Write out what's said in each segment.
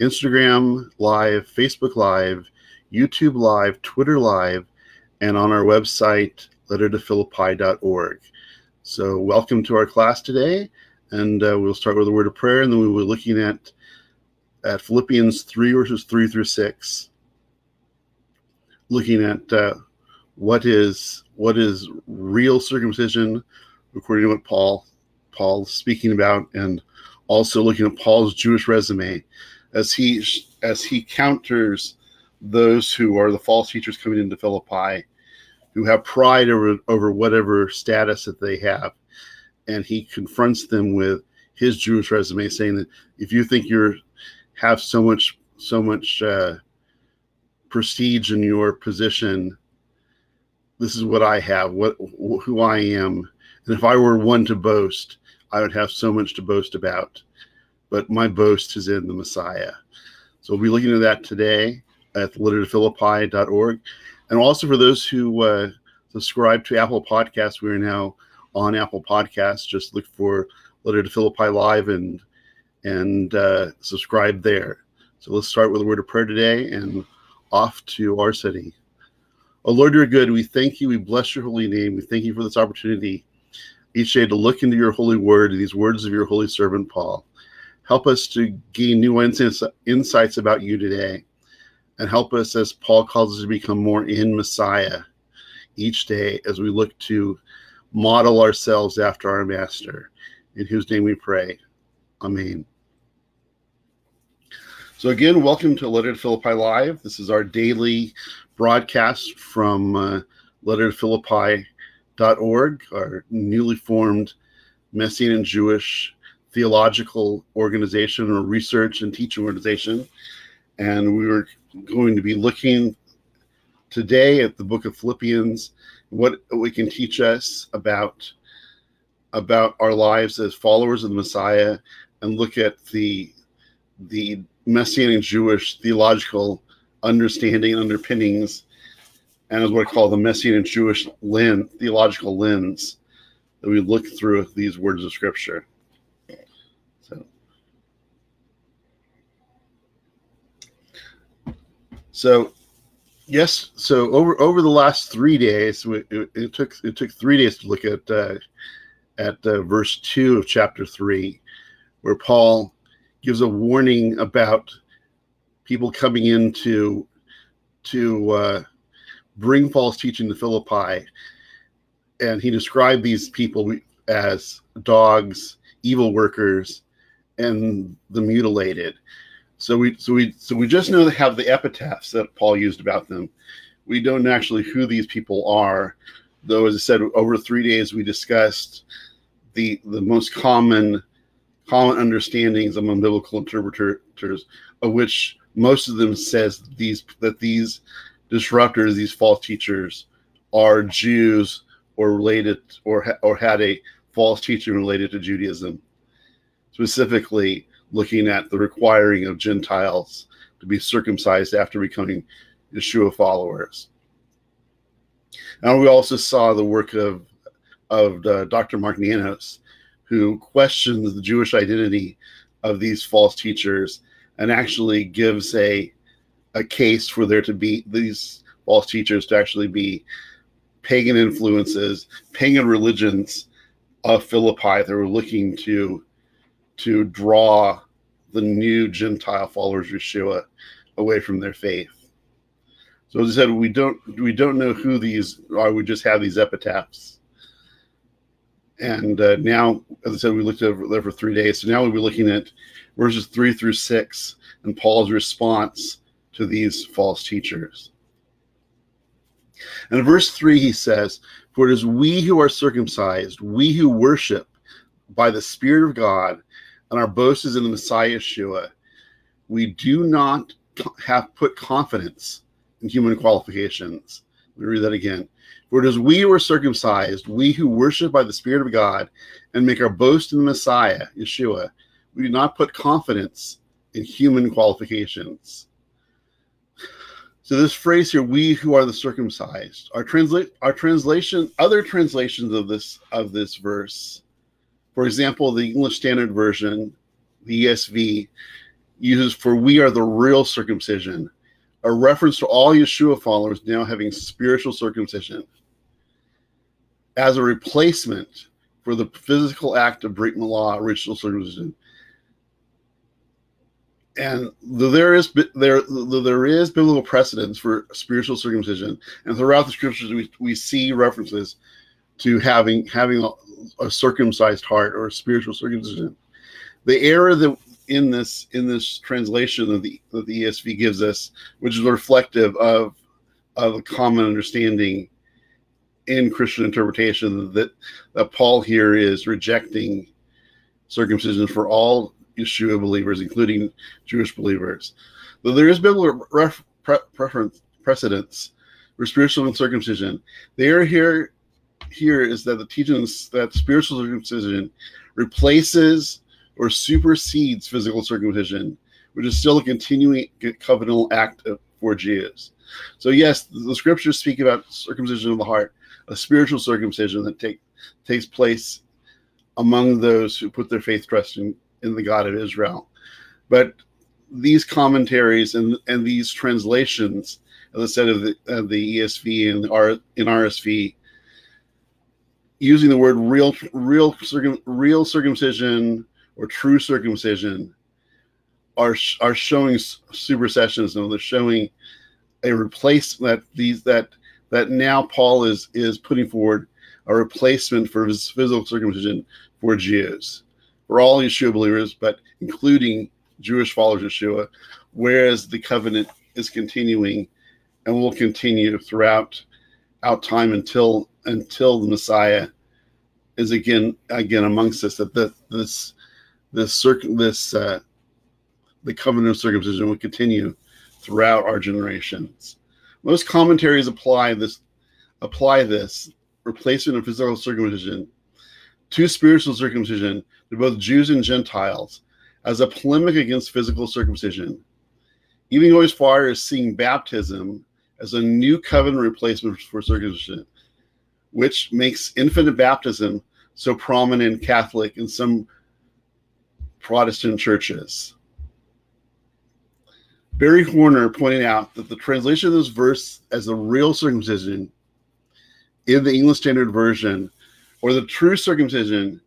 Instagram Live, Facebook Live, YouTube Live, Twitter Live, and on our website, lettertophilippi.org. So, welcome to our class today, and uh, we'll start with a word of prayer, and then we will be looking at at Philippians 3 verses 3 through 6, looking at uh, what is what is real circumcision according to what Paul Paul speaking about, and also looking at Paul's Jewish resume as he as he counters those who are the false teachers coming into Philippi, who have pride over over whatever status that they have, and he confronts them with his Jewish resume, saying that if you think you're have so much so much uh, prestige in your position, this is what I have, what who I am, and if I were one to boast, I would have so much to boast about. But my boast is in the Messiah. So we'll be looking at that today at lettertophilippi.org. And also for those who uh, subscribe to Apple Podcasts, we are now on Apple Podcasts. Just look for Letter to Philippi Live and and uh, subscribe there. So let's start with a word of prayer today and off to our city. Oh Lord, you're good. We thank you. We bless your holy name. We thank you for this opportunity each day to look into your holy word, these words of your holy servant Paul. Help us to gain new insights about you today and help us as Paul calls us to become more in Messiah each day as we look to model ourselves after our master in whose name we pray. Amen. So, again, welcome to Letter to Philippi Live. This is our daily broadcast from uh, Letter to Philippi.org, our newly formed Messianic Jewish theological organization or research and teaching organization. And we were going to be looking today at the book of Philippians, what we can teach us about about our lives as followers of the Messiah, and look at the the Messianic Jewish theological understanding and underpinnings, and as what I call the Messianic Jewish lens, theological lens that we look through these words of Scripture. So yes, so over over the last three days, it, it took it took three days to look at uh, at uh, verse two of chapter three, where Paul gives a warning about people coming in to to uh, bring false teaching to Philippi, and he described these people as dogs, evil workers, and the mutilated. So we so we so we just know they have the epitaphs that Paul used about them. We don't know actually who these people are, though. As I said, over three days we discussed the the most common common understandings among biblical interpreters, of which most of them says these that these disruptors, these false teachers, are Jews or related or or had a false teaching related to Judaism, specifically looking at the requiring of Gentiles to be circumcised after becoming Yeshua followers. And we also saw the work of of uh, Dr. Mark Nanos, who questions the Jewish identity of these false teachers and actually gives a a case for there to be these false teachers to actually be pagan influences, pagan religions of Philippi that were looking to to draw the new Gentile followers of Yeshua away from their faith. So as I said, we don't we don't know who these are. We just have these epitaphs and uh, now, as I said, we looked over there for three days. So now we'll be looking at verses three through six and Paul's response to these false teachers. And in verse three, he says, For it is we who are circumcised, we who worship by the Spirit of God, and our boast is in the Messiah Yeshua. We do not have put confidence in human qualifications. Let me read that again. For it is we who are circumcised, we who worship by the Spirit of God and make our boast in the Messiah, Yeshua, we do not put confidence in human qualifications. So this phrase here, we who are the circumcised, our translate our translation, other translations of this of this verse, for example, the English Standard Version, the ESV, uses for we are the real circumcision, a reference to all Yeshua followers now having spiritual circumcision as a replacement for the physical act of Brit Milah, ritual circumcision. And there is there there is biblical precedence for spiritual circumcision, and throughout the scriptures we, we see references to having having a, circumcised heart or a spiritual circumcision. The error that in this in this translation that the that the ESV gives us, which is reflective of of a common understanding in Christian interpretation that that Paul here is rejecting circumcision for all Yeshua believers, including Jewish believers. Though there is biblical ref, pre, preference precedence for spiritual circumcision, the error here here is that the teachings that spiritual circumcision replaces or supersedes physical circumcision, which is still a continuing covenantal act for Jews. So yes, the scriptures speak about circumcision of the heart, a spiritual circumcision that take, takes place among those who put their faith trust in, in the God of Israel. But these commentaries and, and these translations, as I said, of the, of the ESV and R, in RSV, using the word real, real, circum, real circumcision or true circumcision are are showing supersessions and they're showing a replacement that these that that now Paul is is putting forward a replacement for his physical circumcision for Jews, for all Yeshua believers, but including Jewish followers of Yeshua, whereas the covenant is continuing and will continue throughout out time until until the Messiah is again again amongst us. That the, this this circ this uh, the covenant of circumcision will continue throughout our generations. Most commentaries apply this apply this replacement of physical circumcision to spiritual circumcision to both Jews and Gentiles as a polemic against physical circumcision, even going as far as seeing baptism as a new covenant replacement for circumcision, which makes infant baptism so prominent in Catholic and some Protestant churches. Barry Horner pointed out that the translation of this verse as the real circumcision in the English Standard Version or the true circumcision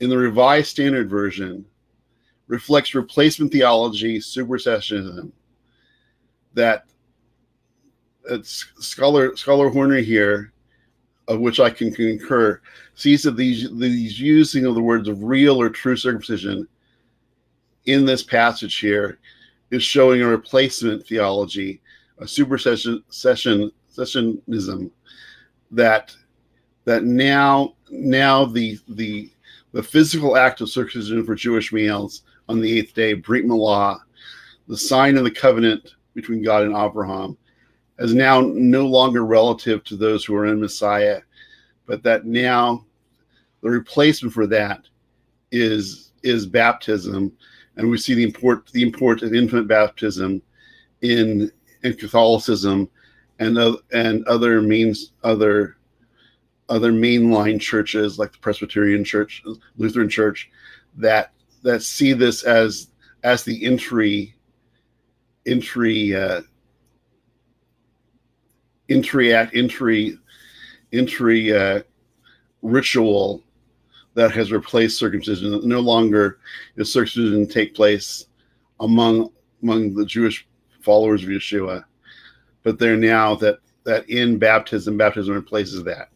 in the Revised Standard Version reflects replacement theology, supersessionism. That, that scholar scholar Horner here, of which I can concur, sees that these these using of the words of real or true circumcision in this passage here is showing a replacement theology, a supersession session sessionism that that now now the the the physical act of circumcision for Jewish males on the eighth day, Brit Milah, the sign of the covenant between God and Abraham, is now no longer relative to those who are in Messiah, but that now the replacement for that is is baptism. And we see the import the import of infant baptism in in Catholicism and uh, and other means other other mainline churches like the Presbyterian Church, Lutheran Church, that that see this as as the entry entry uh, entry act entry entry uh, ritual that has replaced circumcision. No longer is circumcision take place among among the Jewish followers of Yeshua, but they're now that that in baptism, baptism replaces that.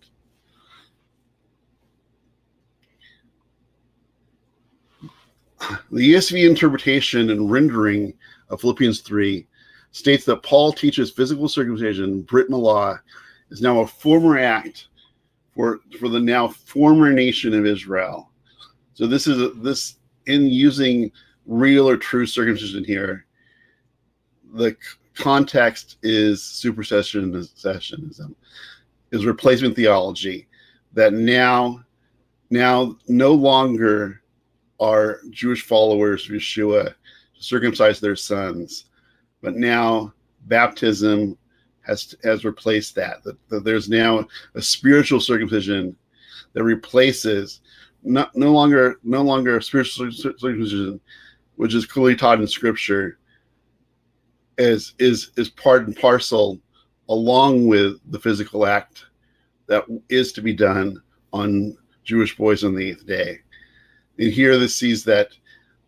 The ESV interpretation and rendering of Philippians 3 states that Paul teaches physical circumcision, Brit Milah, is now a former act for for the now former nation of Israel. So this is a, this in using real or true circumcision here. The context is supersessionism, is replacement theology that now now no longer are Jewish followers of Yeshua circumcise their sons, but now baptism has has replaced that. That, that there's now a spiritual circumcision that replaces not no longer no longer spiritual circumcision which is clearly taught in Scripture, is is is part and parcel along with the physical act that is to be done on Jewish boys on the eighth day. And here this sees that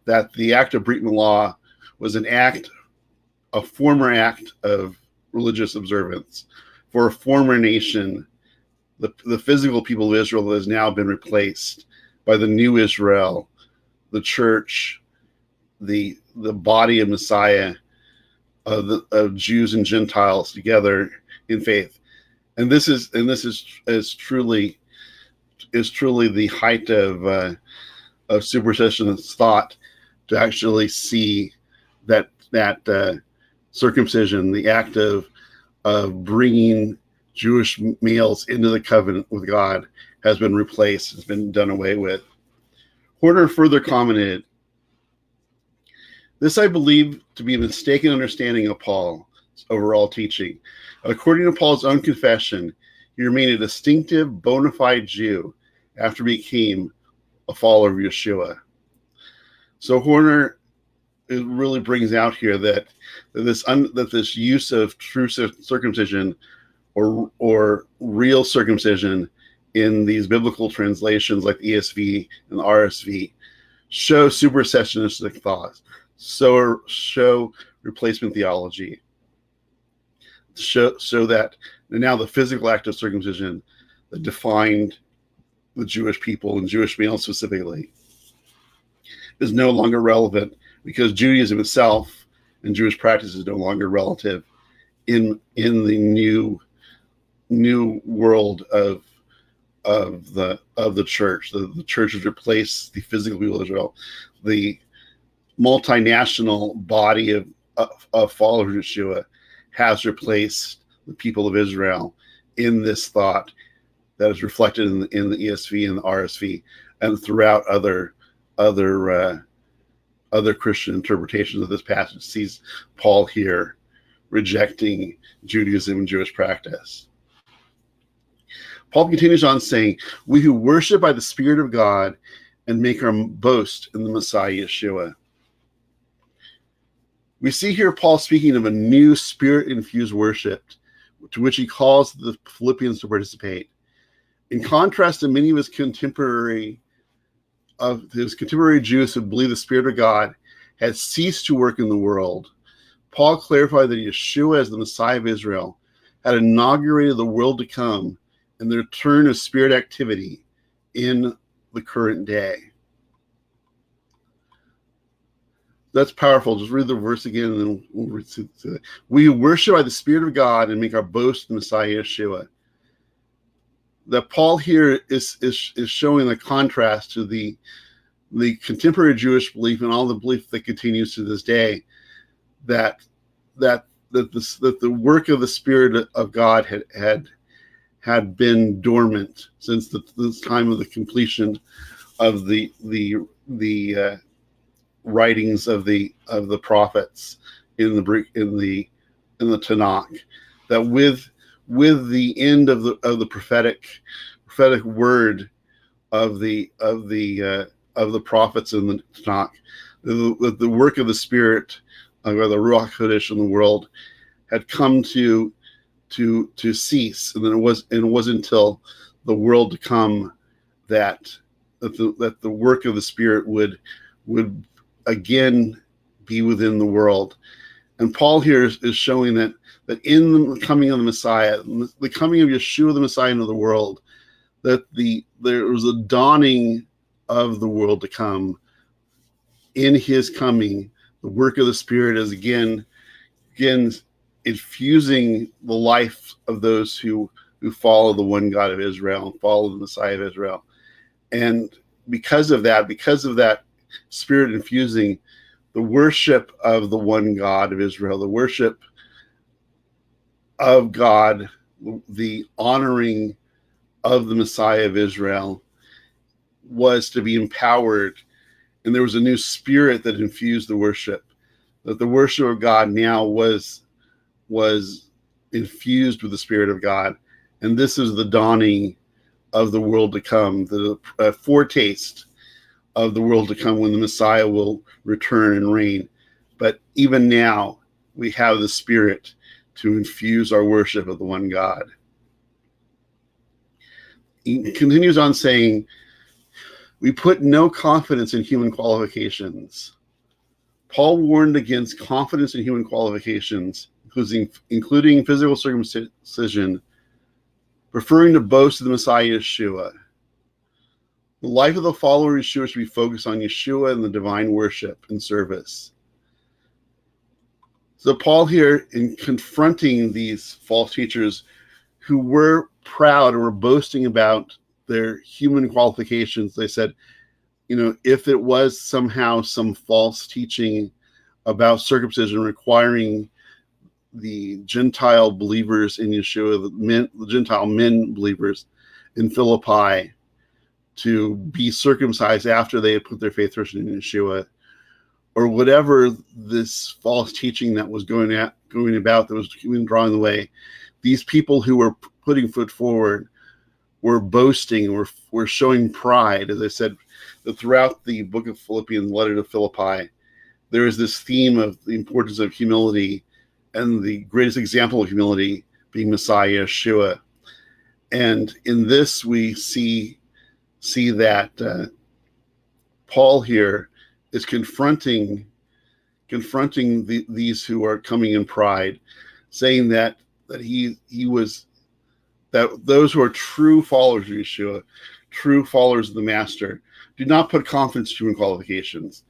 that the act of Brit Milah was an act, a former act of religious observance for a former nation. The, the physical people of Israel that has now been replaced by the new Israel, the church, the the body of Messiah, of, the, of Jews and Gentiles together in faith, and this is and this is is truly is truly the height of uh, of supersessionist thought to actually see that that uh, circumcision, the act of of bringing Jewish males into the covenant with God, has been replaced, has been done away with. Horner further commented, "This I believe to be a mistaken understanding of Paul's overall teaching. According to Paul's own confession, he remained a distinctive, bona fide Jew after he became a follower of Yeshua. So Horner it really brings out here that, that this un, that this use of true circumcision or or real circumcision in these biblical translations like ESV and RSV show supersessionistic thoughts, so show replacement theology, show so that now the physical act of circumcision that defined the Jewish people and Jewish males specifically is no longer relevant because Judaism itself and Jewish practice is no longer relative in in the new new world of of the of the church. The, the church has replaced the physical people of Israel. The multinational body of, of, of followers of Yeshua has replaced the people of Israel in this thought that is reflected in the, in the ESV and the RSV and throughout other other uh, other Christian interpretations of this passage sees Paul here rejecting Judaism and Jewish practice. Paul continues on saying, We who worship by the Spirit of God and make our boast in the Messiah Yeshua. We see here Paul speaking of a new spirit infused worship to which he calls the Philippians to participate. In contrast to many of his contemporary of his contemporary Jews who believe the Spirit of God had ceased to work in the world, Paul clarified that Yeshua, as the Messiah of Israel, had inaugurated the world to come and the return of spirit activity in the current day. That's powerful. Just read the verse again and then we'll read it. We worship by the Spirit of God and make our boast in Messiah Yeshua that Paul here is is is showing the contrast to the the contemporary Jewish belief and all the belief that continues to this day that that that the, that the work of the Spirit of God had had had been dormant since the, the time of the completion of the the the uh, writings of the of the prophets in the in the in the Tanakh. That with with the end of the of the prophetic prophetic word of the of the uh, of the prophets in the Tanakh, the, the work of the Spirit uh, or the Ruach Kodesh in the world had come to to to cease, and then it was and it wasn't until the world to come that that the, that the work of the Spirit would would again be within the world. And Paul here is, is showing that that in the coming of the Messiah, the coming of Yeshua the Messiah into the world, that the there was a dawning of the world to come. In his coming, the work of the Spirit is again, again infusing the life of those who who follow the one God of Israel and follow the Messiah of Israel. And because of that, because of that spirit infusing the worship of the one God of Israel, the worship of God, the honoring of the Messiah of Israel was to be empowered. And there was a new spirit that infused the worship. That the worship of God now was was infused with the Spirit of God. And this is the dawning of the world to come, the foretaste of the world to come when the Messiah will return and reign. But even now, we have the Spirit to infuse our worship of the one God. He mm. continues on saying, We put no confidence in human qualifications. Paul warned against confidence in human qualifications, including, including physical circumcision, preferring to boast of the Messiah Yeshua. The life of the follower of Yeshua should be focused on Yeshua and the divine worship and service. So, Paul here, in confronting these false teachers who were proud and were boasting about their human qualifications, they said, you know, if it was somehow some false teaching about circumcision requiring the Gentile believers in Yeshua, the, men, the Gentile men believers in Philippi, to be circumcised after they had put their faith trust in Yeshua, or whatever this false teaching that was going at going about that was drawing the way, these people who were putting foot forward were boasting, were were showing pride. As I said, that throughout the book of Philippians, letter to Philippi, there is this theme of the importance of humility and the greatest example of humility being Messiah Yeshua. And in this, we see see that uh, Paul here is confronting confronting the, these who are coming in pride, saying that that he he was that those who are true followers of Yeshua, true followers of the Master, do not put confidence in human qualifications.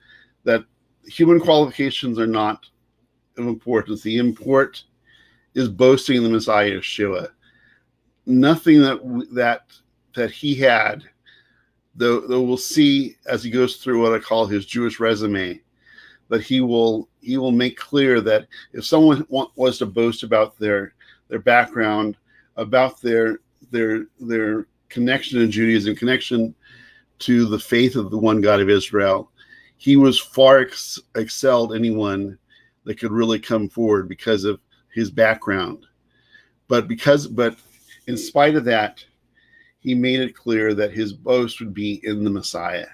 That human qualifications are not of importance. The import is boasting in the Messiah Yeshua. Nothing that that that he had though, though we'll see as he goes through what I call his Jewish resume, that he will he will make clear that if someone want, was to boast about their their background, about their their their connection to Judaism, connection to the faith of the one God of Israel, he was far ex- excelled anyone that could really come forward because of his background. But because but in spite of that, he made it clear that his boast would be in the Messiah.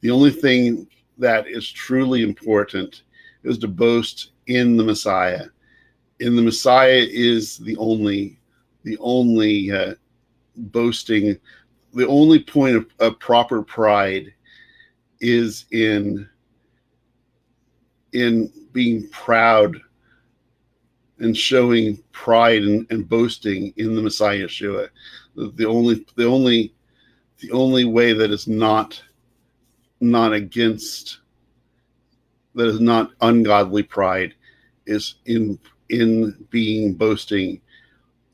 The only thing that is truly important is to boast in the Messiah. In the Messiah is the only, the only uh, boasting, the only point of, of proper pride is in in being proud and showing pride and, and boasting in the Messiah Yeshua the only the only the only way that is not not against that is not ungodly pride is in in being boasting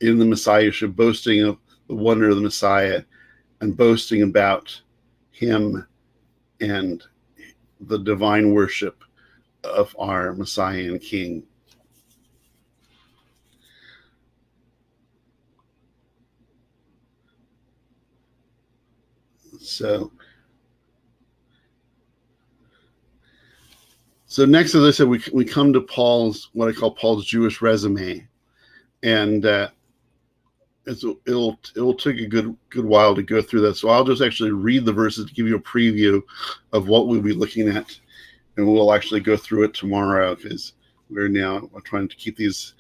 in the messiahship boasting of the wonder of the messiah and boasting about him and the divine worship of our messiah and king So, so next, as I said, we we come to Paul's what I call Paul's Jewish resume, and uh, it'll it'll take a good good while to go through that. So I'll just actually read the verses to give you a preview of what we'll be looking at, and we'll actually go through it tomorrow because we're now we're trying to keep these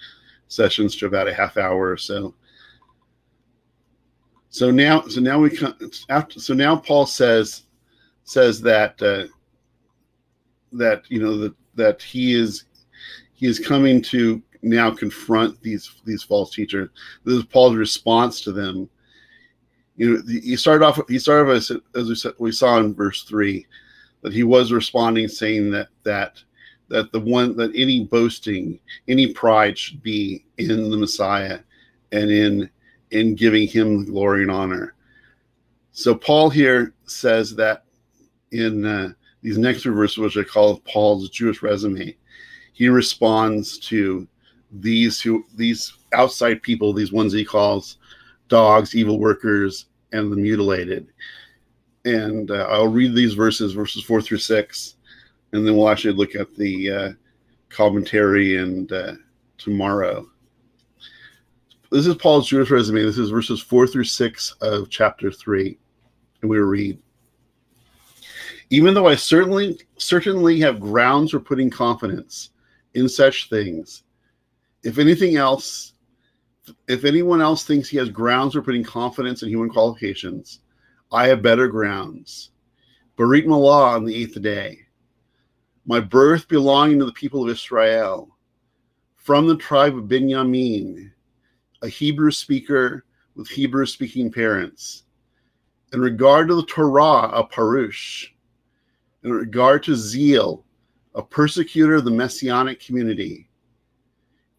sessions to about a half hour or so. So now, so now we come after. So now Paul says says that uh, that you know that that he is he is coming to now confront these these false teachers. This is Paul's response to them. You know, he started off. He started off as, as we, said, we saw in verse three that he was responding, saying that that that the one that any boasting, any pride should be in the Messiah and in in giving him glory and honor. So Paul here says that in uh, these next verses, which I call Paul's Jewish resume, he responds to these who these outside people, these ones he calls dogs, evil workers, and the mutilated. And uh, I'll read these verses, verses four through six, and then we'll actually look at the uh, commentary and uh, tomorrow. This is Paul's Jewish resume. This is verses four through six of chapter three. And we read Even though I certainly certainly have grounds for putting confidence in such things, if anything else, if anyone else thinks he has grounds for putting confidence in human qualifications, I have better grounds. Brit Milah on the eighth day. My birth belonging to the people of Israel, from the tribe of Benjamin, a Hebrew speaker with Hebrew speaking parents. In regard to the Torah, a Parush. In regard to zeal, a persecutor of the messianic community.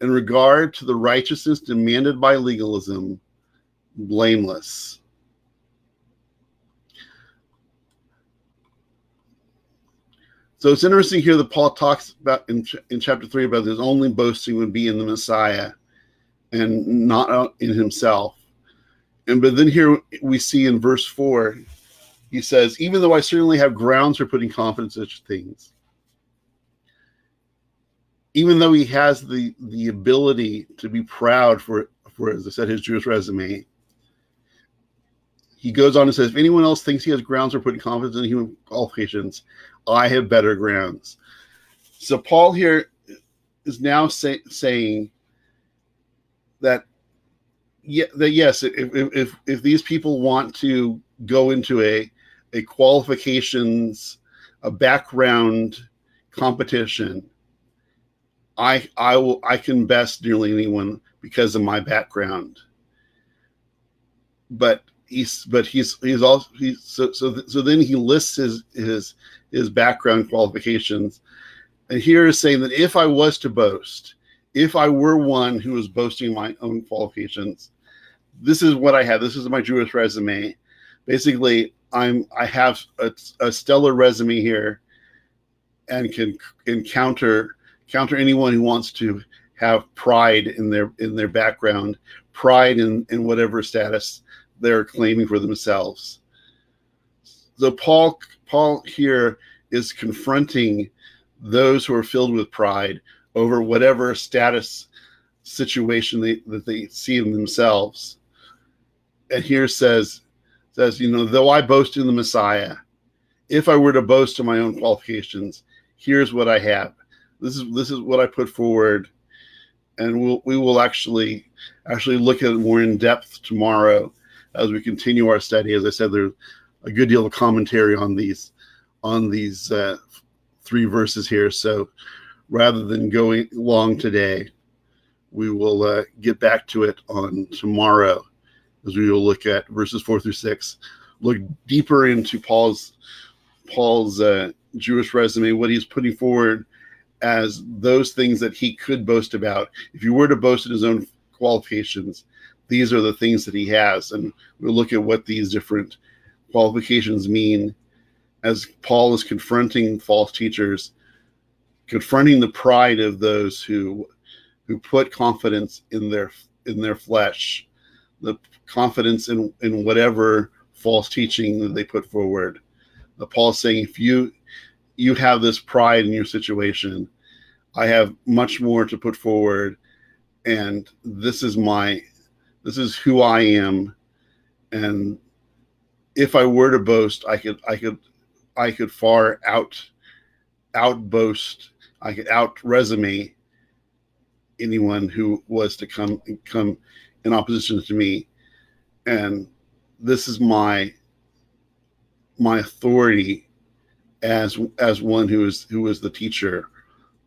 In regard to the righteousness demanded by legalism, blameless. So it's interesting here that Paul talks about in, in chapter three about his only boasting would be in the Messiah and not in himself. And but then here we see in verse four, he says, even though I certainly have grounds for putting confidence in such things, even though he has the the ability to be proud for for as I said his Jewish resume, he goes on and says, if anyone else thinks he has grounds for putting confidence in human qualifications, I have better grounds. So Paul here is now say, saying that yeah, that yes, if, if if these people want to go into a a qualifications, a background competition, I I will I can best nearly anyone because of my background. But he's but he's he's also he's so so so then he lists his his his background qualifications, and here is saying that if I was to boast, if I were one who was boasting my own qualifications, this is what I have. This is my Jewish resume. Basically, I'm I have a, a stellar resume here, and can encounter counter anyone who wants to have pride in their in their background, pride in in whatever status they're claiming for themselves. So Paul Paul here is confronting those who are filled with pride over whatever status situation they, that they see in themselves. And here says, says, you know, though I boast in the Messiah, if I were to boast in my own qualifications, here's what I have. This is this is what I put forward, and we'll we will actually actually look at it more in depth tomorrow as we continue our study. As I said, there's a good deal of commentary on these on these uh, three verses here. So rather than going long today, we will uh, get back to it on tomorrow as we will look at verses four through six, look deeper into Paul's Paul's uh, Jewish resume, what he's putting forward as those things that he could boast about. If you were to boast in his own qualifications, these are the things that he has, and we'll look at what these different qualifications mean as Paul is confronting false teachers confronting the pride of those who who put confidence in their in their flesh, the confidence in in whatever false teaching that they put forward. Uh, Paul's saying, if you you have this pride in your situation, I have much more to put forward, and this is my this is who I am, and if I were to boast, I could I could I could far out outboast I could out resume anyone who was to come come in opposition to me, and this is my my authority as as one who is who is the teacher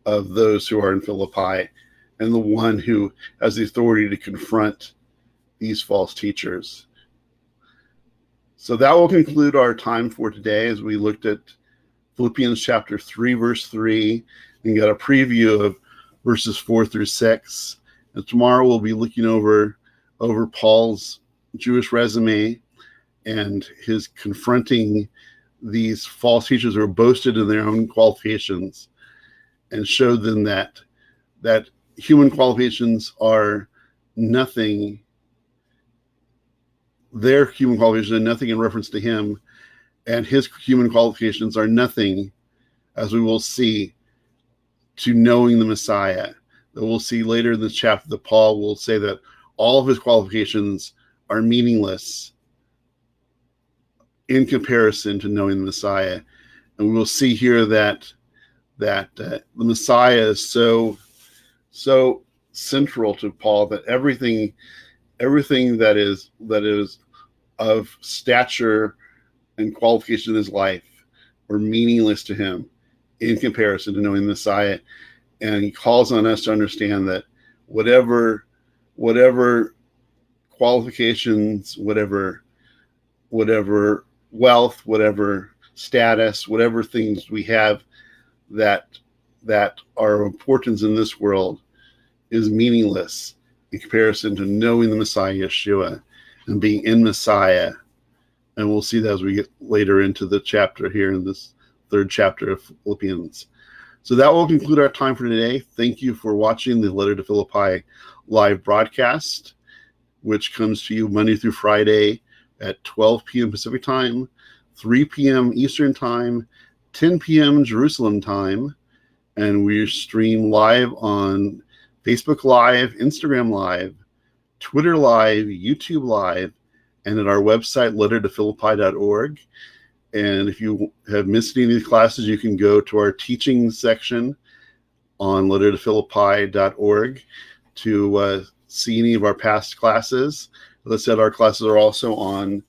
of those who are in Philippi, and the one who has the authority to confront these false teachers. So that will conclude our time for today as we looked at Philippians chapter 3, verse 3, and got a preview of verses four through six. And tomorrow we'll be looking over over Paul's Jewish resume and his confronting these false teachers who are boasted in their own qualifications and showed them that that human qualifications are nothing their human qualifications are nothing in reference to him and his human qualifications are nothing as we will see to knowing the Messiah. That we'll see later in this chapter that Paul will say that all of his qualifications are meaningless in comparison to knowing the Messiah. and we will see here that that uh, the Messiah is so so central to Paul that everything everything that is that is of stature and qualification in his life were meaningless to him in comparison to knowing the Messiah. And he calls on us to understand that whatever whatever qualifications, whatever whatever wealth, whatever status, whatever things we have that that are of importance in this world is meaningless in comparison to knowing the Messiah Yeshua and being in Messiah. And we'll see that as we get later into the chapter here in this third chapter of Philippians. So that will conclude our time for today. Thank you for watching the Letter to Philippi live broadcast, which comes to you Monday through Friday at 12 p.m. Pacific time, 3 p.m. Eastern time, 10 p.m. Jerusalem time, and we stream live on Facebook Live, Instagram Live, Twitter Live, YouTube Live, and at our website, lettertophilippi.org. And if you have missed any of these classes, you can go to our teaching section on lettertophilippi.org to uh, see any of our past classes. As I said, our classes are also on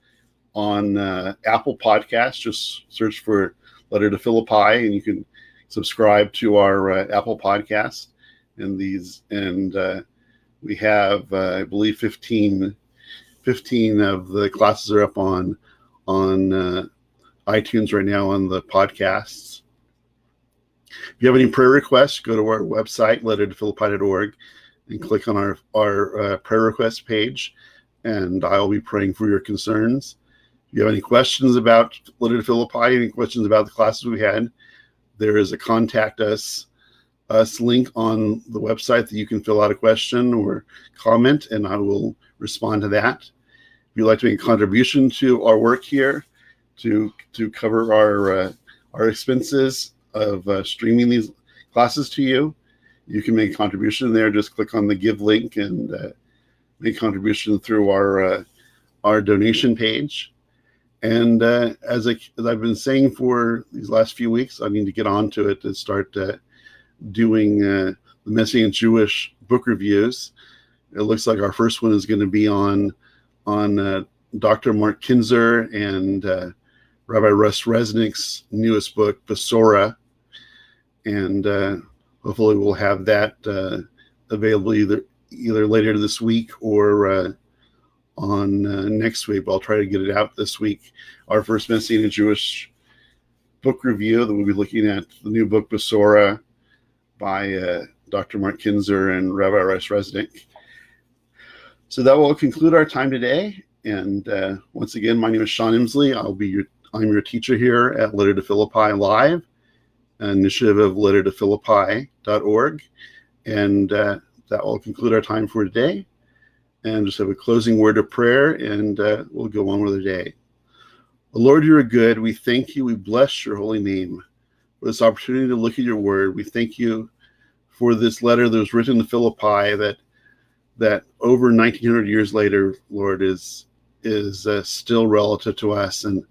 on uh, Apple Podcasts. Just search for Letter to Philippi, and you can subscribe to our uh, Apple Podcast. And these, and uh, we have, uh, I believe, 15, 15 of the classes are up on on uh, iTunes right now on the podcasts. If you have any prayer requests, go to our website, lettertophilippi.org, and click on our our uh, prayer request page, and I'll be praying for your concerns. If you have any questions about Letter to Philippi, any questions about the classes we had, there is a contact us us link on the website that you can fill out a question or comment, and I will respond to that. If you'd like to make a contribution to our work here, to to cover our uh, our expenses of uh, streaming these classes to you, you can make a contribution there. Just click on the give link and uh, make a contribution through our uh, our donation page. And uh, as, I, as I've been saying for these last few weeks, I need to get on to it and start uh, doing the Messianic Jewish book reviews. It looks like our first one is going to be on on Dr. Mark Kinzer and Rabbi Russ Resnik's newest book, Besorah, and uh, hopefully we'll have that uh, available either either later this week or uh, on next week. I'll try to get it out this week. Our first Messianic Jewish book review that we'll be looking at the new book Besorah by uh, Dr. Mark Kinzer and Rabbi Russ Resnick. So that will conclude our time today. And uh, once again, my name is Sean Imsley. I'll be your I'm your teacher here at Letter to Philippi Live, an initiative of lettertophilippi.org. And uh, that will conclude our time for today. And just have a closing word of prayer, and uh, we'll go on with the day. Lord, you are good. We thank you. We bless your holy name for this opportunity to look at your word. We thank you for this letter that was written to Philippi that that over 1900 years later, Lord, is is uh, still relative to us and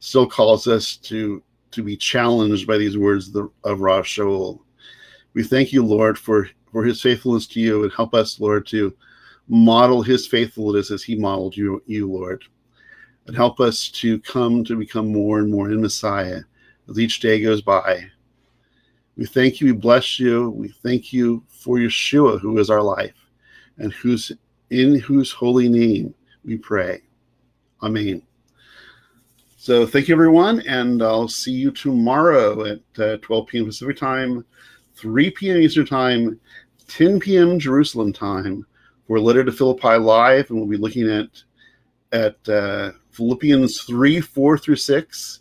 still calls us to to be challenged by these words of Rav Shaul. We thank you, Lord, for for his faithfulness to you, and help us, Lord, to model his faithfulness as he modeled you, you, Lord, and help us to come to become more and more in Messiah as each day goes by. We thank you, we bless you, we thank you for Yeshua, who is our life, and who's in whose holy name we pray. Amen. So thank you, everyone, and I'll see you tomorrow at uh, 12 p.m. Pacific time, 3 p.m. Eastern time, 10 p.m. Jerusalem time for Letter to Philippi live, and we'll be looking at at uh, Philippians 3, 4 through 6,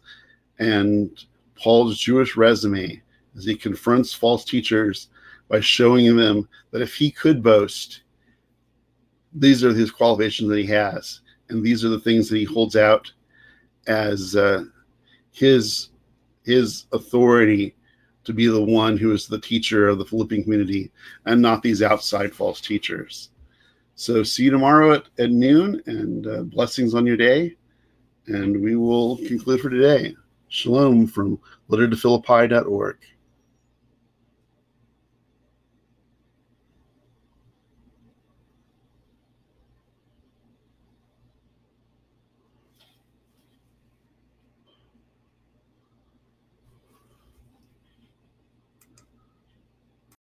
and Paul's Jewish resume as he confronts false teachers by showing them that if he could boast, these are his qualifications that he has, and these are the things that he holds out as uh, his his authority to be the one who is the teacher of the Philippian community, and not these outside false teachers. So see you tomorrow at, at noon, and uh, blessings on your day. And we will conclude for today. Shalom from lettertophilippi.org.